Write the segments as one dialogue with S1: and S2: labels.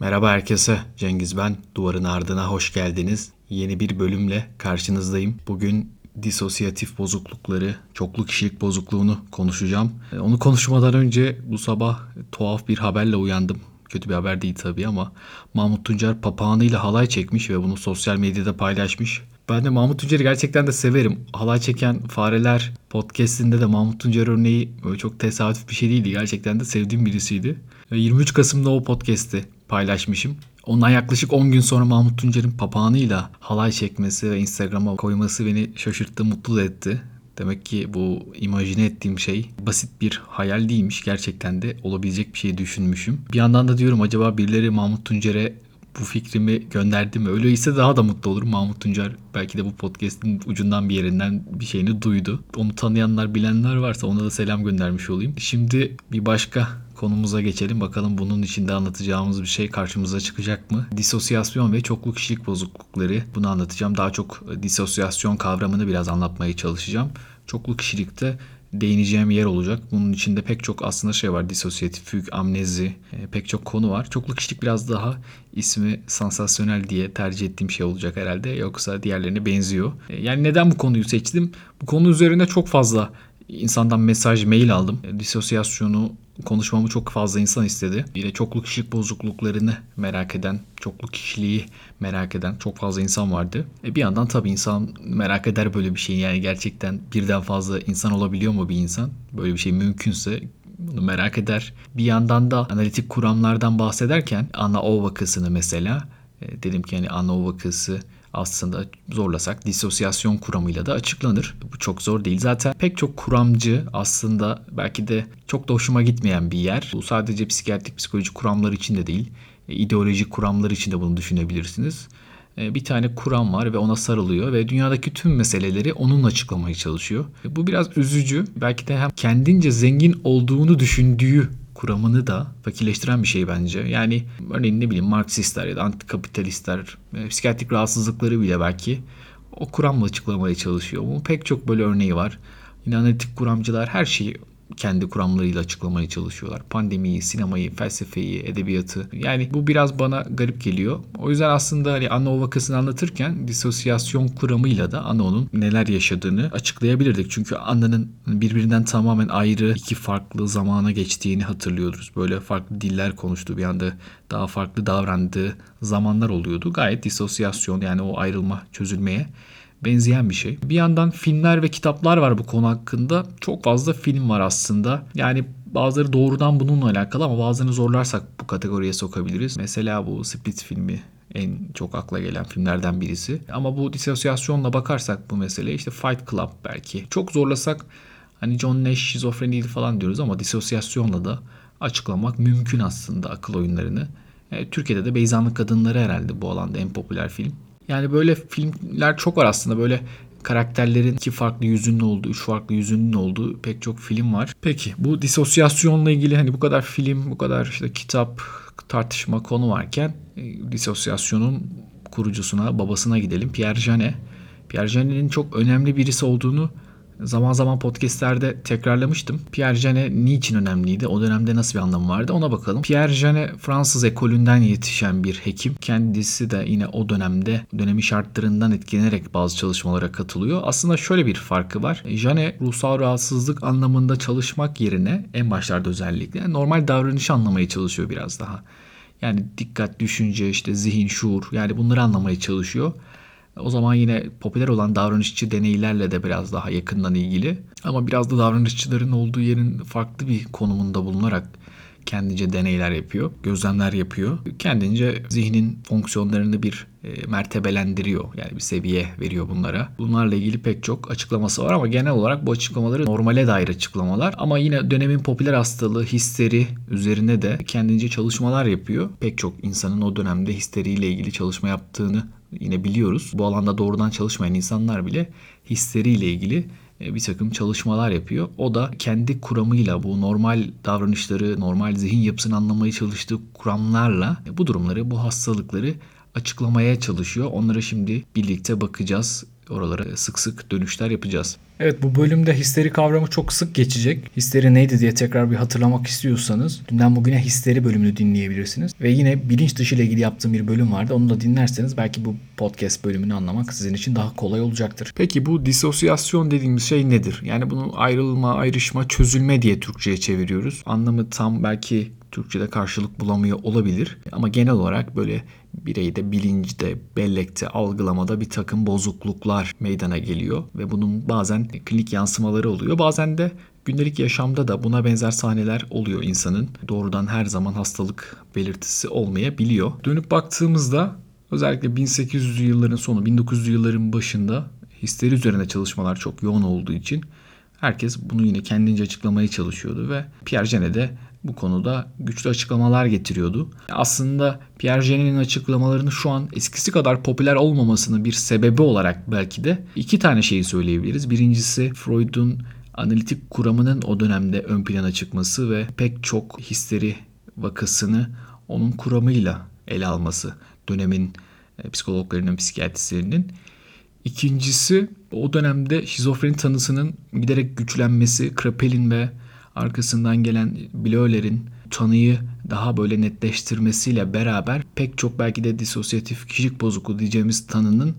S1: Merhaba herkese. Cengiz ben. Duvarın ardına hoş geldiniz. Yeni bir bölümle karşınızdayım. Bugün disosyatif bozuklukları, çoklu kişilik bozukluğunu konuşacağım. E, Onu konuşmadan önce bu sabah tuhaf bir haberle uyandım. Kötü bir haber değil tabii ama Mahmut Tuncer papağanıyla halay çekmiş ve bunu sosyal medyada paylaşmış. Ben de Mahmut Tuncer'i gerçekten de severim. Halay çeken fareler podcastinde de Mahmut Tuncer örneği böyle çok tesadüf bir şey değildi. Gerçekten de sevdiğim birisiydi. Ve 23 Kasım'da o podcast'i paylaşmışım. Ondan yaklaşık 10 gün sonra Mahmut Tuncer'in papağanıyla halay çekmesi ve Instagram'a koyması beni şaşırttı, mutlu da etti. Demek ki bu imajine ettiğim şey basit bir hayal değilmiş. Gerçekten de olabilecek bir şey düşünmüşüm. Bir yandan da diyorum acaba birileri Mahmut Tuncer'e bu fikrimi gönderdi mi? Öyleyse daha da mutlu olurum. Mahmut Tuncer belki de bu podcast'in ucundan bir yerinden bir şeyini duydu. Onu tanıyanlar, bilenler varsa ona da selam göndermiş olayım. Şimdi bir başka konumuza geçelim. Bakalım bunun içinde anlatacağımız bir şey karşımıza çıkacak mı? Disosyasyon ve çoklu kişilik bozuklukları. Bunu anlatacağım. Daha çok disosyasyon kavramını biraz anlatmaya çalışacağım. Çoklu kişilikte değineceğim yer olacak. Bunun içinde pek çok aslında şey var. Disosyatif füg, amnezi, e, pek çok konu var. Çoklu kişilik biraz daha ismi sansasyonel diye tercih ettiğim şey olacak herhalde. Yoksa diğerlerine benziyor. E, yani neden bu konuyu seçtim? Bu konu üzerine çok fazla insandan mesaj, mail aldım. E, Disosyasyonu konuşmamı çok fazla insan istedi. Yine çoklu kişilik bozukluklarını merak eden, çoklu kişiliği merak eden çok fazla insan vardı. E bir yandan tabii insan merak eder böyle bir şeyi. Yani gerçekten birden fazla insan olabiliyor mu bir insan? Böyle bir şey mümkünse bunu merak eder. Bir yandan da analitik kuramlardan bahsederken ana vakasını mesela e, dedim ki yani ana vakası aslında zorlasak disosyasyon kuramıyla da açıklanır. Bu çok zor değil. Zaten pek çok kuramcı aslında belki de çok da hoşuma gitmeyen bir yer. Bu sadece psikiyatrik psikoloji kuramları için de değil. İdeolojik kuramlar için de bunu düşünebilirsiniz. E, bir tane kuram var ve ona sarılıyor ve dünyadaki tüm meseleleri onunla açıklamaya çalışıyor. Bu biraz üzücü. Belki de hem kendince zengin olduğunu düşündüğü kuramını da fakirleştiren bir şey bence. Yani örneğin ne bileyim Marksistler ya da antikapitalistler, e, psikiyatrik rahatsızlıkları bile belki o kuramla açıklamaya çalışıyor. Bunun pek çok böyle örneği var. Yine analitik kuramcılar her şeyi kendi kuramlarıyla açıklamaya çalışıyorlar. Pandemiyi, sinemayı, felsefeyi, edebiyatı. Yani bu biraz bana garip geliyor. O yüzden aslında hani Anno vakasını anlatırken disosyasyon kuramıyla da Anno'nun neler yaşadığını açıklayabilirdik. Çünkü Anno'nun birbirinden tamamen ayrı iki farklı zamana geçtiğini hatırlıyoruz. Böyle farklı diller konuştuğu bir anda daha farklı davrandığı zamanlar oluyordu. Gayet disosyasyon yani o ayrılma, çözülmeye benzeyen bir şey. Bir yandan filmler ve kitaplar var bu konu hakkında. Çok fazla film var aslında. Yani bazıları doğrudan bununla alakalı ama bazılarını zorlarsak bu kategoriye sokabiliriz. Mesela bu Split filmi en çok akla gelen filmlerden birisi. Ama bu disosyasyonla bakarsak bu mesele işte Fight Club belki. Çok zorlasak hani John Nash şizofreniydi falan diyoruz ama disosyasyonla da açıklamak mümkün aslında akıl oyunlarını. E, Türkiye'de de Beyzanlı Kadınları herhalde bu alanda en popüler film. Yani böyle filmler çok var aslında. Böyle karakterlerin iki farklı yüzünün olduğu, üç farklı yüzünün olduğu pek çok film var. Peki bu disosyasyonla ilgili hani bu kadar film, bu kadar işte kitap, tartışma konu varken e, disosyasyonun kurucusuna, babasına gidelim. Pierre Janet. Pierre Janet'in çok önemli birisi olduğunu zaman zaman podcastlerde tekrarlamıştım. Pierre Janet niçin önemliydi? O dönemde nasıl bir anlamı vardı? Ona bakalım. Pierre Janet Fransız ekolünden yetişen bir hekim. Kendisi de yine o dönemde dönemi şartlarından etkilenerek bazı çalışmalara katılıyor. Aslında şöyle bir farkı var. Janet ruhsal rahatsızlık anlamında çalışmak yerine en başlarda özellikle normal davranışı anlamaya çalışıyor biraz daha. Yani dikkat, düşünce, işte zihin, şuur yani bunları anlamaya çalışıyor. O zaman yine popüler olan davranışçı deneylerle de biraz daha yakından ilgili. Ama biraz da davranışçıların olduğu yerin farklı bir konumunda bulunarak kendince deneyler yapıyor, gözlemler yapıyor. Kendince zihnin fonksiyonlarını bir e, mertebelendiriyor. Yani bir seviye veriyor bunlara. Bunlarla ilgili pek çok açıklaması var ama genel olarak bu açıklamaları normale dair açıklamalar. Ama yine dönemin popüler hastalığı histeri üzerine de kendince çalışmalar yapıyor. Pek çok insanın o dönemde histeriyle ilgili çalışma yaptığını yine biliyoruz. Bu alanda doğrudan çalışmayan insanlar bile histeriyle ilgili e, bir takım çalışmalar yapıyor. O da kendi kuramıyla bu normal davranışları, normal zihin yapısını anlamaya çalıştığı kuramlarla bu durumları, bu hastalıkları açıklamaya çalışıyor. Onlara şimdi birlikte bakacağız. Oralara sık sık dönüşler yapacağız.
S2: Evet bu bölümde histeri kavramı çok sık geçecek. Histeri neydi diye tekrar bir hatırlamak istiyorsanız dünden bugüne histeri bölümünü dinleyebilirsiniz. Ve yine bilinç dışı ile ilgili yaptığım bir bölüm vardı. Onu da dinlerseniz belki bu podcast bölümünü anlamak sizin için daha kolay olacaktır.
S1: Peki bu disosyasyon dediğimiz şey nedir? Yani bunu ayrılma, ayrışma, çözülme diye Türkçe'ye çeviriyoruz. Anlamı tam belki Türkçe'de karşılık bulamıyor olabilir. Ama genel olarak böyle bireyde bilincde, bellekte, algılamada bir takım bozukluklar meydana geliyor ve bunun bazen klinik yansımaları oluyor. Bazen de gündelik yaşamda da buna benzer sahneler oluyor insanın. Doğrudan her zaman hastalık belirtisi olmayabiliyor. Dönüp baktığımızda özellikle 1800'lü yılların sonu, 1900'lü yılların başında histeri üzerine çalışmalar çok yoğun olduğu için herkes bunu yine kendince açıklamaya çalışıyordu ve Pierre Genet de bu konuda güçlü açıklamalar getiriyordu. Aslında Genet'in açıklamalarını şu an eskisi kadar popüler olmamasının bir sebebi olarak belki de iki tane şeyi söyleyebiliriz. Birincisi Freud'un analitik kuramının o dönemde ön plana çıkması ve pek çok histeri vakasını onun kuramıyla ele alması dönemin e, psikologlarının, psikiyatristlerinin. İkincisi o dönemde şizofreni tanısının giderek güçlenmesi, Krapel'in ve arkasından gelen Bleuler'in tanıyı daha böyle netleştirmesiyle beraber pek çok belki de disosyatif kişilik bozukluğu diyeceğimiz tanının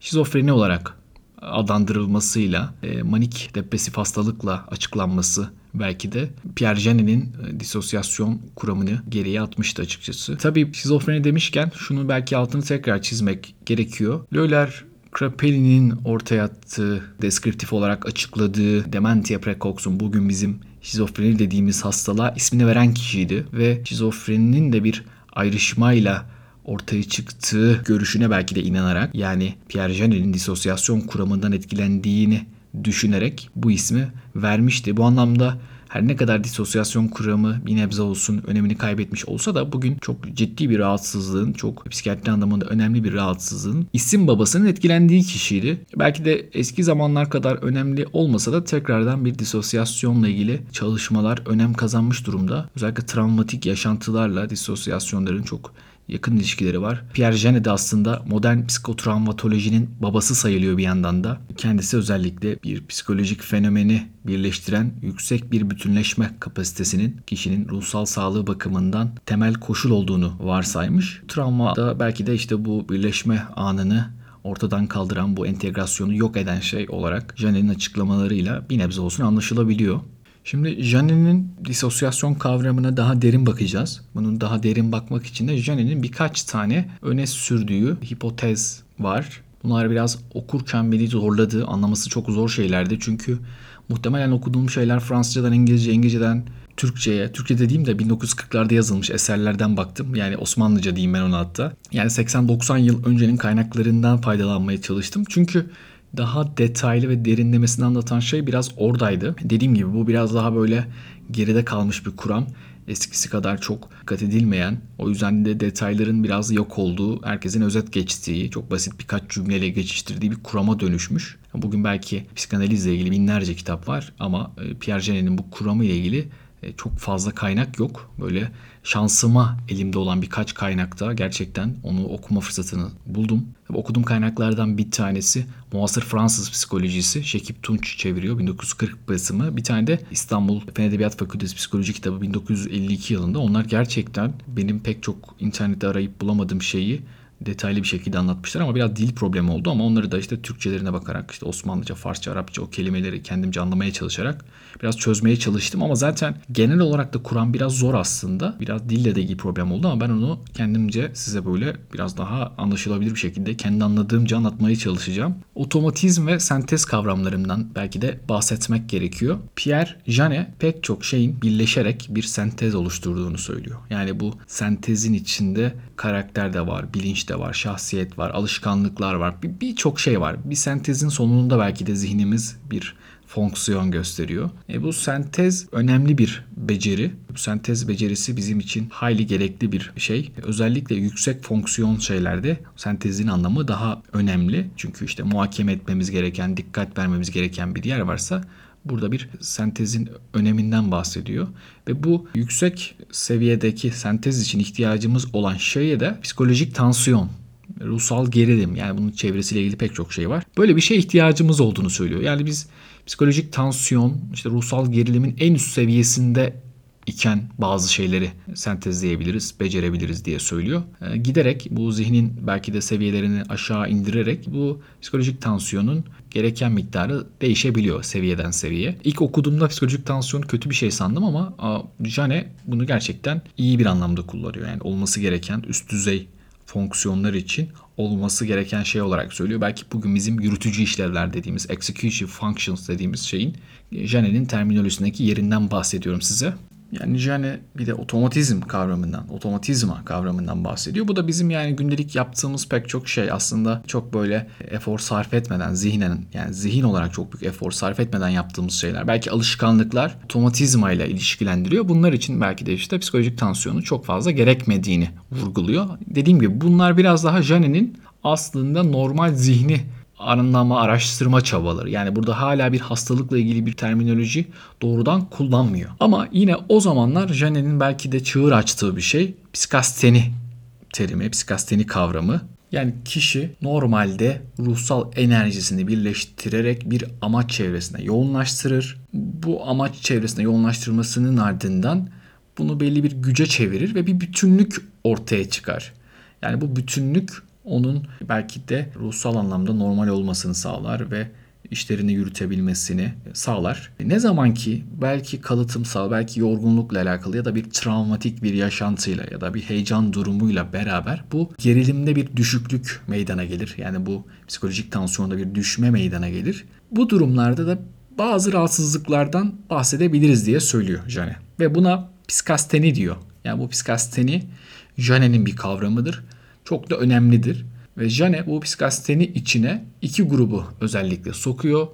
S1: şizofreni olarak adlandırılmasıyla e, manik depresif hastalıkla açıklanması belki de Pierre Janet'in e, disosyasyon kuramını geriye atmıştı açıkçası. Tabii şizofreni demişken şunu belki altını tekrar çizmek gerekiyor. Löler Krapeli'nin ortaya attığı, deskriptif olarak açıkladığı dementia precox'un bugün bizim şizofreni dediğimiz hastalığa ismini veren kişiydi ve şizofreninin de bir ayrışmayla ortaya çıktığı görüşüne belki de inanarak yani Pierre Janet'in disosyasyon kuramından etkilendiğini düşünerek bu ismi vermişti. Bu anlamda her ne kadar disosyasyon kuramı bir nebze olsun önemini kaybetmiş olsa da bugün çok ciddi bir rahatsızlığın, çok psikiyatri anlamında önemli bir rahatsızlığın isim babasının etkilendiği kişiydi. Belki de eski zamanlar kadar önemli olmasa da tekrardan bir disosyasyonla ilgili çalışmalar önem kazanmış durumda. Özellikle travmatik yaşantılarla disosyasyonların çok yakın ilişkileri var. Pierre Janet de aslında modern psikotravmatolojinin babası sayılıyor bir yandan da. Kendisi özellikle bir psikolojik fenomeni birleştiren yüksek bir bütünleşme kapasitesinin kişinin ruhsal sağlığı bakımından temel koşul olduğunu varsaymış. Travma da belki de işte bu birleşme anını ortadan kaldıran bu entegrasyonu yok eden şey olarak Janet'in açıklamalarıyla bir nebze olsun anlaşılabiliyor. Şimdi Janet'in disosyasyon kavramına daha derin bakacağız. Bunun daha derin bakmak için de Janet'in birkaç tane öne sürdüğü hipotez var. Bunlar biraz okurken beni zorladı. Anlaması çok zor şeylerdi. Çünkü muhtemelen okuduğum şeyler Fransızcadan İngilizce, İngilizceden Türkçe'ye, Türkçe dediğim de 1940'larda yazılmış eserlerden baktım. Yani Osmanlıca diyeyim ben ona hatta. Yani 80-90 yıl öncenin kaynaklarından faydalanmaya çalıştım. Çünkü daha detaylı ve derinlemesine anlatan şey biraz oradaydı. Dediğim gibi bu biraz daha böyle geride kalmış bir kuram. Eskisi kadar çok dikkat edilmeyen, o yüzden de detayların biraz yok olduğu, herkesin özet geçtiği, çok basit birkaç cümleyle geçiştirdiği bir kurama dönüşmüş. Bugün belki psikanalizle ilgili binlerce kitap var ama e, Pierre bu kuramı ile ilgili çok fazla kaynak yok. Böyle şansıma elimde olan birkaç kaynakta gerçekten onu okuma fırsatını buldum. Okuduğum kaynaklardan bir tanesi Muasır Fransız Psikolojisi. Şekip Tunç çeviriyor 1940 basımı. Bir tane de İstanbul Fen Edebiyat Fakültesi Psikoloji kitabı 1952 yılında. Onlar gerçekten benim pek çok internette arayıp bulamadığım şeyi detaylı bir şekilde anlatmışlar ama biraz dil problemi oldu ama onları da işte Türkçelerine bakarak işte Osmanlıca, Farsça, Arapça o kelimeleri kendimce anlamaya çalışarak biraz çözmeye çalıştım ama zaten genel olarak da Kur'an biraz zor aslında. Biraz dille de ilgili problem oldu ama ben onu kendimce size böyle biraz daha anlaşılabilir bir şekilde kendi anladığımca anlatmaya çalışacağım. Otomatizm ve sentez kavramlarından belki de bahsetmek gerekiyor. Pierre Janet pek çok şeyin birleşerek bir sentez oluşturduğunu söylüyor. Yani bu sentezin içinde karakter de var, bilinç de var, şahsiyet var, alışkanlıklar var. Birçok bir şey var. Bir sentezin sonunda belki de zihnimiz bir fonksiyon gösteriyor. E bu sentez önemli bir beceri. Bu sentez becerisi bizim için hayli gerekli bir şey. Özellikle yüksek fonksiyon şeylerde sentezin anlamı daha önemli. Çünkü işte muhakeme etmemiz gereken, dikkat vermemiz gereken bir yer varsa burada bir sentezin öneminden bahsediyor. Ve bu yüksek seviyedeki sentez için ihtiyacımız olan şeye de psikolojik tansiyon ruhsal gerilim yani bunun çevresiyle ilgili pek çok şey var. Böyle bir şeye ihtiyacımız olduğunu söylüyor. Yani biz psikolojik tansiyon, işte ruhsal gerilimin en üst seviyesinde iken bazı şeyleri sentezleyebiliriz, becerebiliriz diye söylüyor. E, giderek bu zihnin belki de seviyelerini aşağı indirerek bu psikolojik tansiyonun gereken miktarı değişebiliyor seviyeden seviyeye. İlk okuduğumda psikolojik tansiyon kötü bir şey sandım ama Jane bunu gerçekten iyi bir anlamda kullanıyor. Yani olması gereken üst düzey fonksiyonlar için olması gereken şey olarak söylüyor. Belki bugün bizim yürütücü işlevler dediğimiz executive functions dediğimiz şeyin Jane'nin terminolojisindeki yerinden bahsediyorum size. Yani Jane bir de otomatizm kavramından, otomatizma kavramından bahsediyor. Bu da bizim yani gündelik yaptığımız pek çok şey aslında çok böyle efor sarf etmeden, zihnen yani zihin olarak çok büyük efor sarf etmeden yaptığımız şeyler. Belki alışkanlıklar otomatizma ile ilişkilendiriyor. Bunlar için belki de işte psikolojik tansiyonu çok fazla gerekmediğini vurguluyor. Dediğim gibi bunlar biraz daha Jane'nin aslında normal zihni anlama, araştırma çabaları. Yani burada hala bir hastalıkla ilgili bir terminoloji doğrudan kullanmıyor. Ama yine o zamanlar Janet'in belki de çığır açtığı bir şey psikasteni terimi, psikasteni kavramı. Yani kişi normalde ruhsal enerjisini birleştirerek bir amaç çevresine yoğunlaştırır. Bu amaç çevresine yoğunlaştırmasının ardından bunu belli bir güce çevirir ve bir bütünlük ortaya çıkar. Yani bu bütünlük onun belki de ruhsal anlamda normal olmasını sağlar ve işlerini yürütebilmesini sağlar. Ne zaman ki belki kalıtımsal, belki yorgunlukla alakalı ya da bir travmatik bir yaşantıyla ya da bir heyecan durumuyla beraber bu gerilimde bir düşüklük meydana gelir. Yani bu psikolojik tansiyonda bir düşme meydana gelir. Bu durumlarda da bazı rahatsızlıklardan bahsedebiliriz diye söylüyor Jane. Ve buna psikasteni diyor. Yani bu psikasteni Jane'nin bir kavramıdır çok da önemlidir. Ve Jane bu psikasteni içine iki grubu özellikle sokuyor.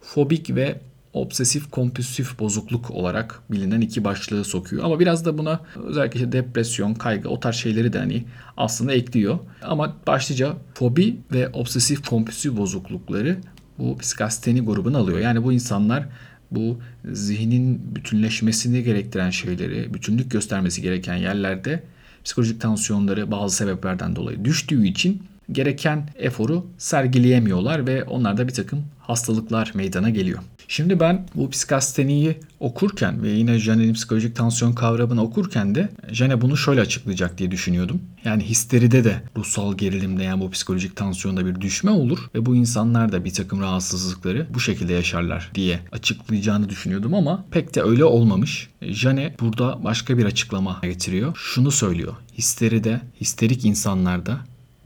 S1: Fobik ve obsesif kompulsif bozukluk olarak bilinen iki başlığı sokuyor. Ama biraz da buna özellikle işte depresyon, kaygı o tarz şeyleri de hani aslında ekliyor. Ama başlıca fobi ve obsesif kompulsif bozuklukları bu psikasteni grubunu alıyor. Yani bu insanlar bu zihnin bütünleşmesini gerektiren şeyleri, bütünlük göstermesi gereken yerlerde psikolojik tansiyonları bazı sebeplerden dolayı düştüğü için gereken eforu sergileyemiyorlar ve onlarda bir takım hastalıklar meydana geliyor. Şimdi ben bu psikasteniyi okurken ve yine Jane'nin psikolojik tansiyon kavramını okurken de Jane bunu şöyle açıklayacak diye düşünüyordum. Yani histeride de ruhsal gerilimde yani bu psikolojik tansiyonda bir düşme olur ve bu insanlar da bir takım rahatsızlıkları bu şekilde yaşarlar diye açıklayacağını düşünüyordum ama pek de öyle olmamış. Jane burada başka bir açıklama getiriyor. Şunu söylüyor. Histeride, histerik insanlarda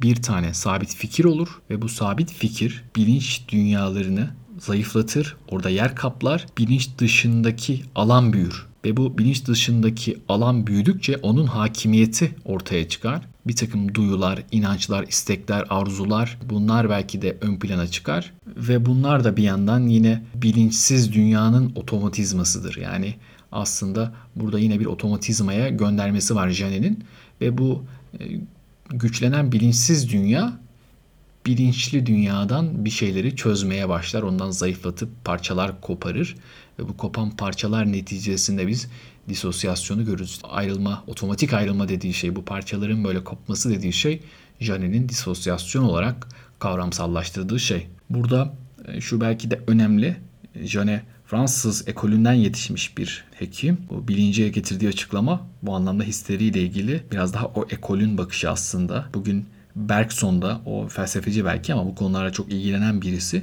S1: bir tane sabit fikir olur ve bu sabit fikir bilinç dünyalarını zayıflatır, orada yer kaplar, bilinç dışındaki alan büyür. Ve bu bilinç dışındaki alan büyüdükçe onun hakimiyeti ortaya çıkar. Bir takım duyular, inançlar, istekler, arzular bunlar belki de ön plana çıkar. Ve bunlar da bir yandan yine bilinçsiz dünyanın otomatizmasıdır. Yani aslında burada yine bir otomatizmaya göndermesi var Janet'in. Ve bu e, güçlenen bilinçsiz dünya bilinçli dünyadan bir şeyleri çözmeye başlar. Ondan zayıflatıp parçalar koparır ve bu kopan parçalar neticesinde biz disosyasyonu görürüz. Ayrılma, otomatik ayrılma dediği şey, bu parçaların böyle kopması dediği şey Janet'in disosyasyon olarak kavramsallaştırdığı şey. Burada e, şu belki de önemli. Janet Fransız ekolünden yetişmiş bir hekim. Bu bilinciye getirdiği açıklama bu anlamda histeriyle ilgili biraz daha o ekolün bakışı aslında. Bugün Bergson da o felsefeci belki ama bu konularla çok ilgilenen birisi.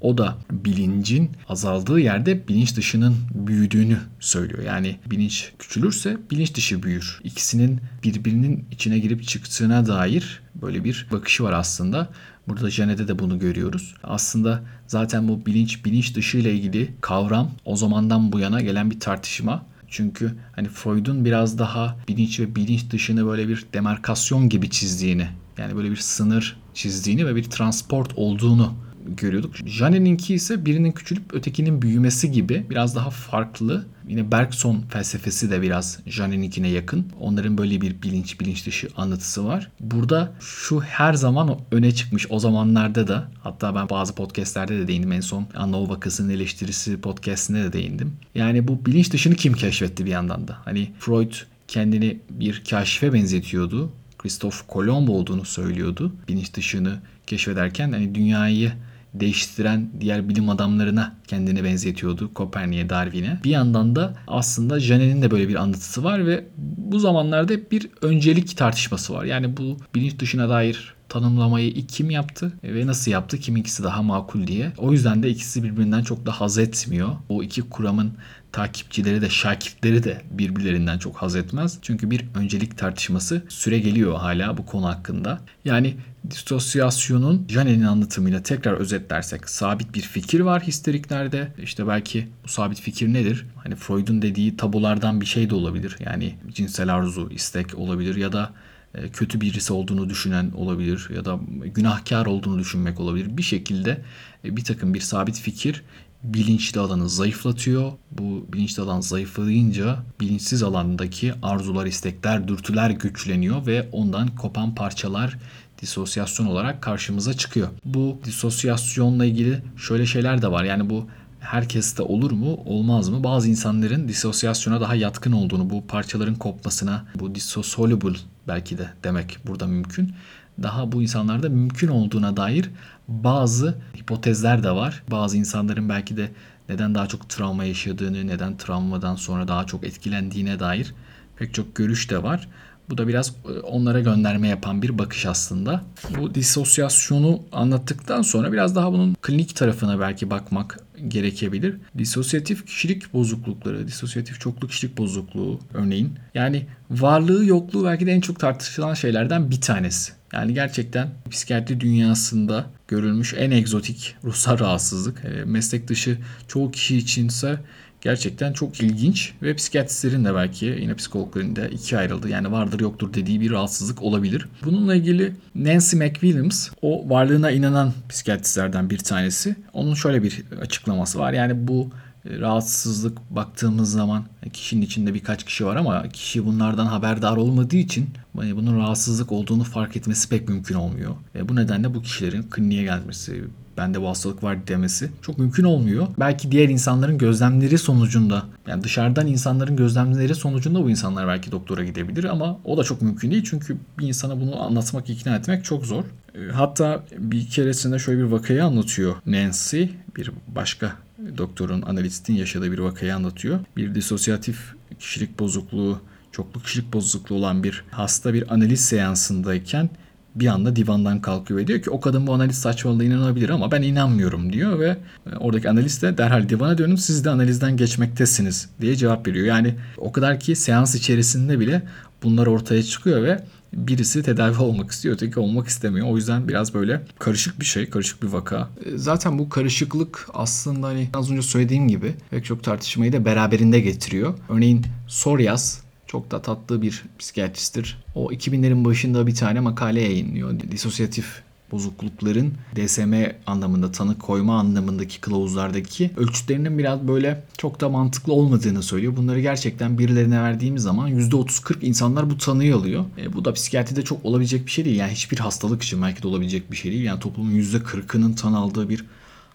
S1: O da bilincin azaldığı yerde bilinç dışının büyüdüğünü söylüyor. Yani bilinç küçülürse bilinç dışı büyür. İkisinin birbirinin içine girip çıktığına dair böyle bir bakışı var aslında. Burada Janet'de de bunu görüyoruz. Aslında zaten bu bilinç bilinç dışı ile ilgili kavram o zamandan bu yana gelen bir tartışma. Çünkü hani Freud'un biraz daha bilinç ve bilinç dışını böyle bir demarkasyon gibi çizdiğini yani böyle bir sınır çizdiğini ve bir transport olduğunu görüyorduk. Jane'ninki ise birinin küçülüp ötekinin büyümesi gibi biraz daha farklı. Yine Bergson felsefesi de biraz Jane'ninkine yakın. Onların böyle bir bilinç bilinç dışı anlatısı var. Burada şu her zaman öne çıkmış o zamanlarda da hatta ben bazı podcastlerde de değindim. En son Anna vakasının eleştirisi podcastinde de değindim. Yani bu bilinç dışını kim keşfetti bir yandan da? Hani Freud kendini bir kaşife benzetiyordu Christoph Kolomb olduğunu söylüyordu. Bilinç dışını keşfederken hani dünyayı değiştiren diğer bilim adamlarına kendini benzetiyordu Kopernik'e, Darwin'e. Bir yandan da aslında Janet'in de böyle bir anlatısı var ve bu zamanlarda bir öncelik tartışması var. Yani bu bilinç dışına dair tanımlamayı ilk kim yaptı ve nasıl yaptı? Kiminkisi daha makul diye. O yüzden de ikisi birbirinden çok da haz etmiyor. O iki kuramın takipçileri de şakirtleri de birbirlerinden çok haz etmez. Çünkü bir öncelik tartışması süre geliyor hala bu konu hakkında. Yani disosyasyonun Janet'in anlatımıyla tekrar özetlersek sabit bir fikir var histeriklerde. İşte belki bu sabit fikir nedir? Hani Freud'un dediği tabulardan bir şey de olabilir. Yani cinsel arzu, istek olabilir ya da e, kötü birisi olduğunu düşünen olabilir ya da günahkar olduğunu düşünmek olabilir. Bir şekilde e, bir takım bir sabit fikir bilinçli alanı zayıflatıyor. Bu bilinçli alan zayıflayınca bilinçsiz alandaki arzular, istekler, dürtüler güçleniyor ve ondan kopan parçalar disosyasyon olarak karşımıza çıkıyor. Bu disosyasyonla ilgili şöyle şeyler de var. Yani bu herkeste olur mu olmaz mı? Bazı insanların disosyasyona daha yatkın olduğunu, bu parçaların kopmasına, bu dissoluble belki de demek burada mümkün. Daha bu insanlarda mümkün olduğuna dair bazı hipotezler de var. Bazı insanların belki de neden daha çok travma yaşadığını, neden travmadan sonra daha çok etkilendiğine dair pek çok görüş de var. Bu da biraz e, onlara gönderme yapan bir bakış aslında. Bu disosyasyonu anlattıktan sonra biraz daha bunun klinik tarafına belki bakmak gerekebilir. Disosyatif kişilik bozuklukları, disosyatif çoklu kişilik bozukluğu örneğin. Yani varlığı yokluğu belki de en çok tartışılan şeylerden bir tanesi. Yani gerçekten psikiyatri dünyasında görülmüş en egzotik ruhsal rahatsızlık. E, meslek dışı çoğu kişi içinse gerçekten çok ilginç ve psikiyatristlerin de belki yine psikologların da ikiye ayrıldı. Yani vardır yoktur dediği bir rahatsızlık olabilir. Bununla ilgili Nancy McWilliams o varlığına inanan psikiyatristlerden bir tanesi. Onun şöyle bir açıklaması var. Yani bu e, rahatsızlık baktığımız zaman kişinin içinde birkaç kişi var ama kişi bunlardan haberdar olmadığı için e, bunun rahatsızlık olduğunu fark etmesi pek mümkün olmuyor. Ve bu nedenle bu kişilerin kliniğe gelmesi, bende bu hastalık var demesi çok mümkün olmuyor. Belki diğer insanların gözlemleri sonucunda yani dışarıdan insanların gözlemleri sonucunda bu insanlar belki doktora gidebilir ama o da çok mümkün değil çünkü bir insana bunu anlatmak, ikna etmek çok zor. E, hatta bir keresinde şöyle bir vakayı anlatıyor Nancy, bir başka doktorun, analistin yaşadığı bir vakayı anlatıyor. Bir disosyatif kişilik bozukluğu, çoklu kişilik bozukluğu olan bir hasta bir analiz seansındayken bir anda divandan kalkıyor ve diyor ki o kadın bu analiz saçmalığına inanabilir ama ben inanmıyorum diyor ve e, oradaki analist de derhal divana dönün siz de analizden geçmektesiniz diye cevap veriyor. Yani o kadar ki seans içerisinde bile bunlar ortaya çıkıyor ve birisi tedavi olmak istiyor, öteki olmak istemiyor. O yüzden biraz böyle karışık bir şey, karışık bir vaka. E, zaten bu karışıklık aslında hani az önce söylediğim gibi pek çok tartışmayı da beraberinde getiriyor. Örneğin Soryas çok da tatlı bir psikiyatristtir. O 2000'lerin başında bir tane makale yayınlıyor. Disosyatif bozuklukların DSM anlamında tanı koyma anlamındaki kılavuzlardaki ölçütlerinin biraz böyle çok da mantıklı olmadığını söylüyor. Bunları gerçekten birilerine verdiğimiz zaman %30-40 insanlar bu tanıyı alıyor. E, bu da psikiyatride çok olabilecek bir şey değil. Yani hiçbir hastalık için belki de olabilecek bir şey değil. Yani toplumun %40'ının tanı aldığı bir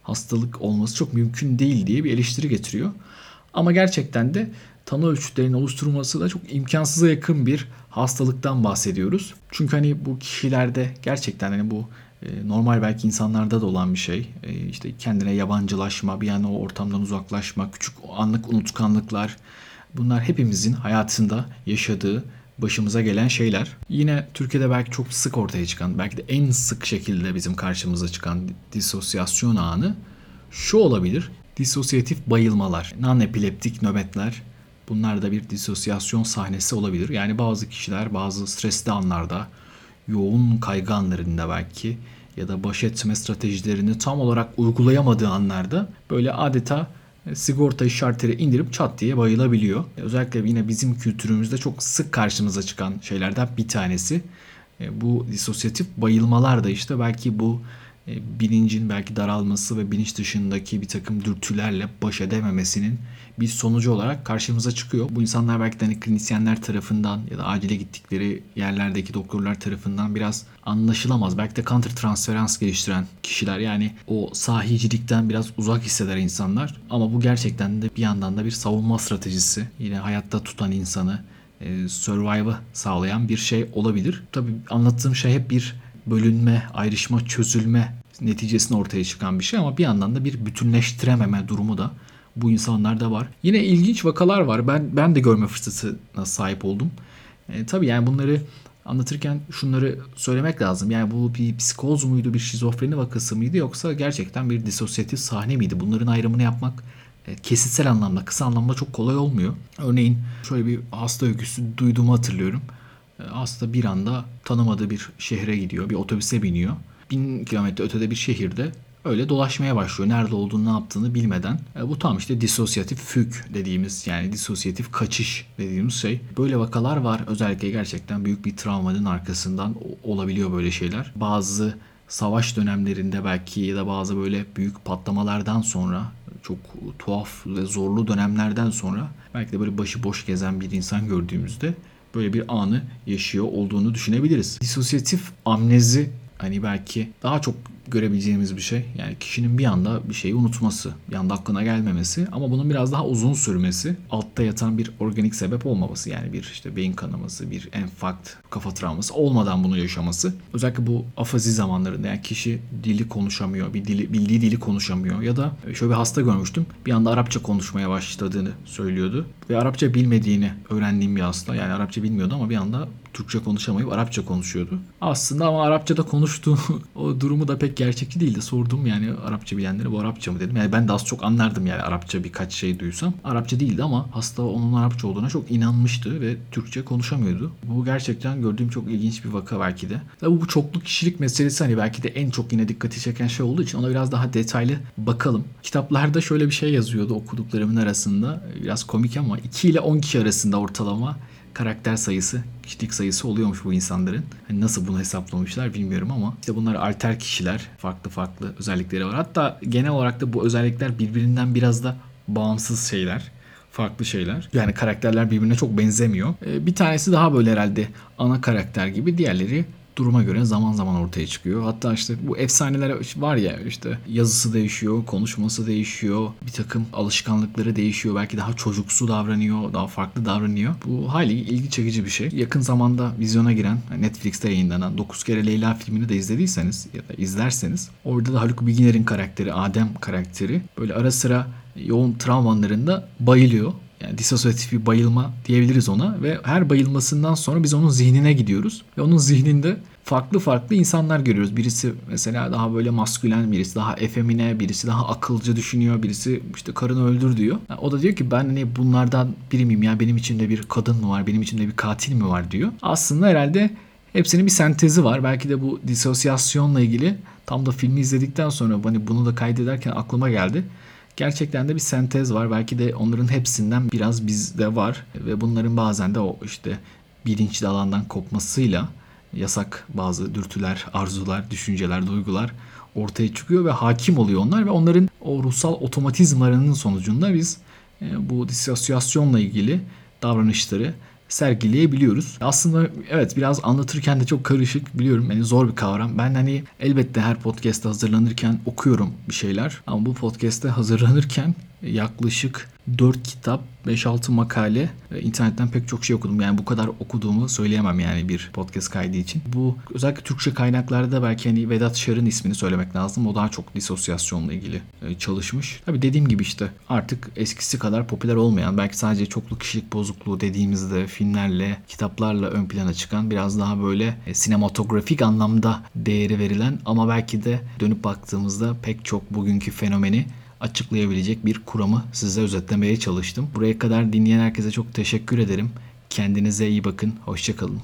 S1: hastalık olması çok mümkün değil diye bir eleştiri getiriyor. Ama gerçekten de tanı ölçütlerinin oluşturulması da çok imkansıza yakın bir hastalıktan bahsediyoruz. Çünkü hani bu kişilerde gerçekten hani bu e, normal belki insanlarda da olan bir şey. E, işte kendine yabancılaşma, bir yani o ortamdan uzaklaşma, küçük anlık unutkanlıklar. Bunlar hepimizin hayatında yaşadığı başımıza gelen şeyler. Yine Türkiye'de belki çok sık ortaya çıkan, belki de en sık şekilde bizim karşımıza çıkan disosyasyon anı şu olabilir. Disosyatif bayılmalar, non-epileptik nöbetler Bunlar da bir disosyasyon sahnesi olabilir. Yani bazı kişiler bazı stresli anlarda, yoğun kaygı anlarında belki ya da baş etme stratejilerini tam olarak uygulayamadığı anlarda böyle adeta e, sigorta şarteri indirip çat diye bayılabiliyor. E, özellikle yine bizim kültürümüzde çok sık karşımıza çıkan şeylerden bir tanesi. E, bu disosyatif bayılmalar da işte belki bu bilincin belki daralması ve bilinç dışındaki bir takım dürtülerle baş edememesinin bir sonucu olarak karşımıza çıkıyor. Bu insanlar belki de hani klinisyenler tarafından ya da acile gittikleri yerlerdeki doktorlar tarafından biraz anlaşılamaz. Belki de counter transferans geliştiren kişiler yani o sahicilikten biraz uzak hisseder insanlar. Ama bu gerçekten de bir yandan da bir savunma stratejisi. Yine hayatta tutan insanı e, survive'ı sağlayan bir şey olabilir. Tabii anlattığım şey hep bir bölünme, ayrışma, çözülme neticesinde ortaya çıkan bir şey ama bir yandan da bir bütünleştirememe durumu da bu insanlarda var. Yine ilginç vakalar var. Ben ben de görme fırsatına sahip oldum. E, tabii yani bunları anlatırken şunları söylemek lazım. Yani bu bir psikoz muydu, bir şizofreni vakası mıydı yoksa gerçekten bir disosyatif sahne miydi? Bunların ayrımını yapmak e, kesitsel anlamda, kısa anlamda çok kolay olmuyor. Örneğin şöyle bir hasta öyküsü duyduğumu hatırlıyorum. E, hasta bir anda tanımadığı bir şehre gidiyor, bir otobüse biniyor. Bin kilometre ötede bir şehirde öyle dolaşmaya başlıyor. Nerede olduğunu ne yaptığını bilmeden. E, bu tam işte disosyatif füg dediğimiz yani disosyatif kaçış dediğimiz şey. Böyle vakalar var. Özellikle gerçekten büyük bir travmanın arkasından olabiliyor böyle şeyler. Bazı savaş dönemlerinde belki ya da bazı böyle büyük patlamalardan sonra çok tuhaf ve zorlu dönemlerden sonra belki de böyle başı boş gezen bir insan gördüğümüzde böyle bir anı yaşıyor olduğunu düşünebiliriz. Disosyatif amnezi hani belki daha çok görebileceğimiz bir şey. Yani kişinin bir anda bir şeyi unutması, bir anda aklına gelmemesi ama bunun biraz daha uzun sürmesi, altta yatan bir organik sebep olmaması yani bir işte beyin kanaması, bir enfakt, kafa travması olmadan bunu yaşaması. Özellikle bu afazi zamanlarında yani kişi dili konuşamıyor, bir dili, bildiği dili konuşamıyor ya da şöyle bir hasta görmüştüm. Bir anda Arapça konuşmaya başladığını söylüyordu ve Arapça bilmediğini öğrendiğim bir hasta. Yani Arapça bilmiyordu ama bir anda Türkçe konuşamayıp Arapça konuşuyordu. Aslında ama Arapçada konuştuğu o durumu da pek gerçekçi değildi. Sordum yani Arapça bilenlere bu Arapça mı dedim. Yani ben de az çok anlardım yani Arapça birkaç şey duysam. Arapça değildi ama hasta onun Arapça olduğuna çok inanmıştı ve Türkçe konuşamıyordu. Bu gerçekten gördüğüm çok ilginç bir vaka belki de. Tabii bu çoklu kişilik meselesi hani belki de en çok yine dikkati çeken şey olduğu için ona biraz daha detaylı bakalım. Kitaplarda şöyle bir şey yazıyordu okuduklarımın arasında. Biraz komik ama 2 ile 10 kişi arasında ortalama karakter sayısı, kişilik sayısı oluyormuş bu insanların. Hani nasıl bunu hesaplamışlar bilmiyorum ama işte bunlar alter kişiler. Farklı farklı özellikleri var. Hatta genel olarak da bu özellikler birbirinden biraz da bağımsız şeyler farklı şeyler. Yani karakterler birbirine çok benzemiyor. Ee, bir tanesi daha böyle herhalde ana karakter gibi. Diğerleri duruma göre zaman zaman ortaya çıkıyor. Hatta işte bu efsaneler var ya işte yazısı değişiyor, konuşması değişiyor, bir takım alışkanlıkları değişiyor. Belki daha çocuksu davranıyor, daha farklı davranıyor. Bu hali ilgi çekici bir şey. Yakın zamanda vizyona giren Netflix'te yayınlanan 9 kere Leyla filmini de izlediyseniz ya da izlerseniz orada da Haluk Bilginer'in karakteri, Adem karakteri böyle ara sıra yoğun travmalarında bayılıyor yani disosyatif bir bayılma diyebiliriz ona ve her bayılmasından sonra biz onun zihnine gidiyoruz ve onun zihninde farklı farklı insanlar görüyoruz. Birisi mesela daha böyle maskülen, birisi daha efemine, birisi daha akılcı düşünüyor, birisi işte karını öldür diyor. Yani o da diyor ki ben hani bunlardan biri miyim ya benim içimde bir kadın mı var, benim içimde bir katil mi var diyor. Aslında herhalde hepsinin bir sentezi var. Belki de bu disosyasyonla ilgili tam da filmi izledikten sonra hani bunu da kaydederken aklıma geldi gerçekten de bir sentez var. Belki de onların hepsinden biraz bizde var ve bunların bazen de o işte bilinçli alandan kopmasıyla yasak bazı dürtüler, arzular, düşünceler, duygular ortaya çıkıyor ve hakim oluyor onlar ve onların o ruhsal otomatizmalarının sonucunda biz e, bu disosyasyonla ilgili davranışları sergileyebiliyoruz. Aslında evet biraz anlatırken de çok karışık biliyorum. Yani zor bir kavram. Ben hani elbette her podcast'te hazırlanırken okuyorum bir şeyler. Ama bu podcast'te hazırlanırken yaklaşık 4 kitap, 5-6 makale internetten pek çok şey okudum. Yani bu kadar okuduğumu söyleyemem yani bir podcast kaydı için. Bu özellikle Türkçe kaynaklarda belki hani Vedat Şar'ın ismini söylemek lazım. O daha çok disosyasyonla ilgili e, çalışmış. Tabii dediğim gibi işte artık eskisi kadar popüler olmayan belki sadece çoklu kişilik bozukluğu dediğimizde filmlerle, kitaplarla ön plana çıkan biraz daha böyle e, sinematografik anlamda değeri verilen ama belki de dönüp baktığımızda pek çok bugünkü fenomeni açıklayabilecek bir kuramı size özetlemeye çalıştım. Buraya kadar dinleyen herkese çok teşekkür ederim. Kendinize iyi bakın. Hoşçakalın.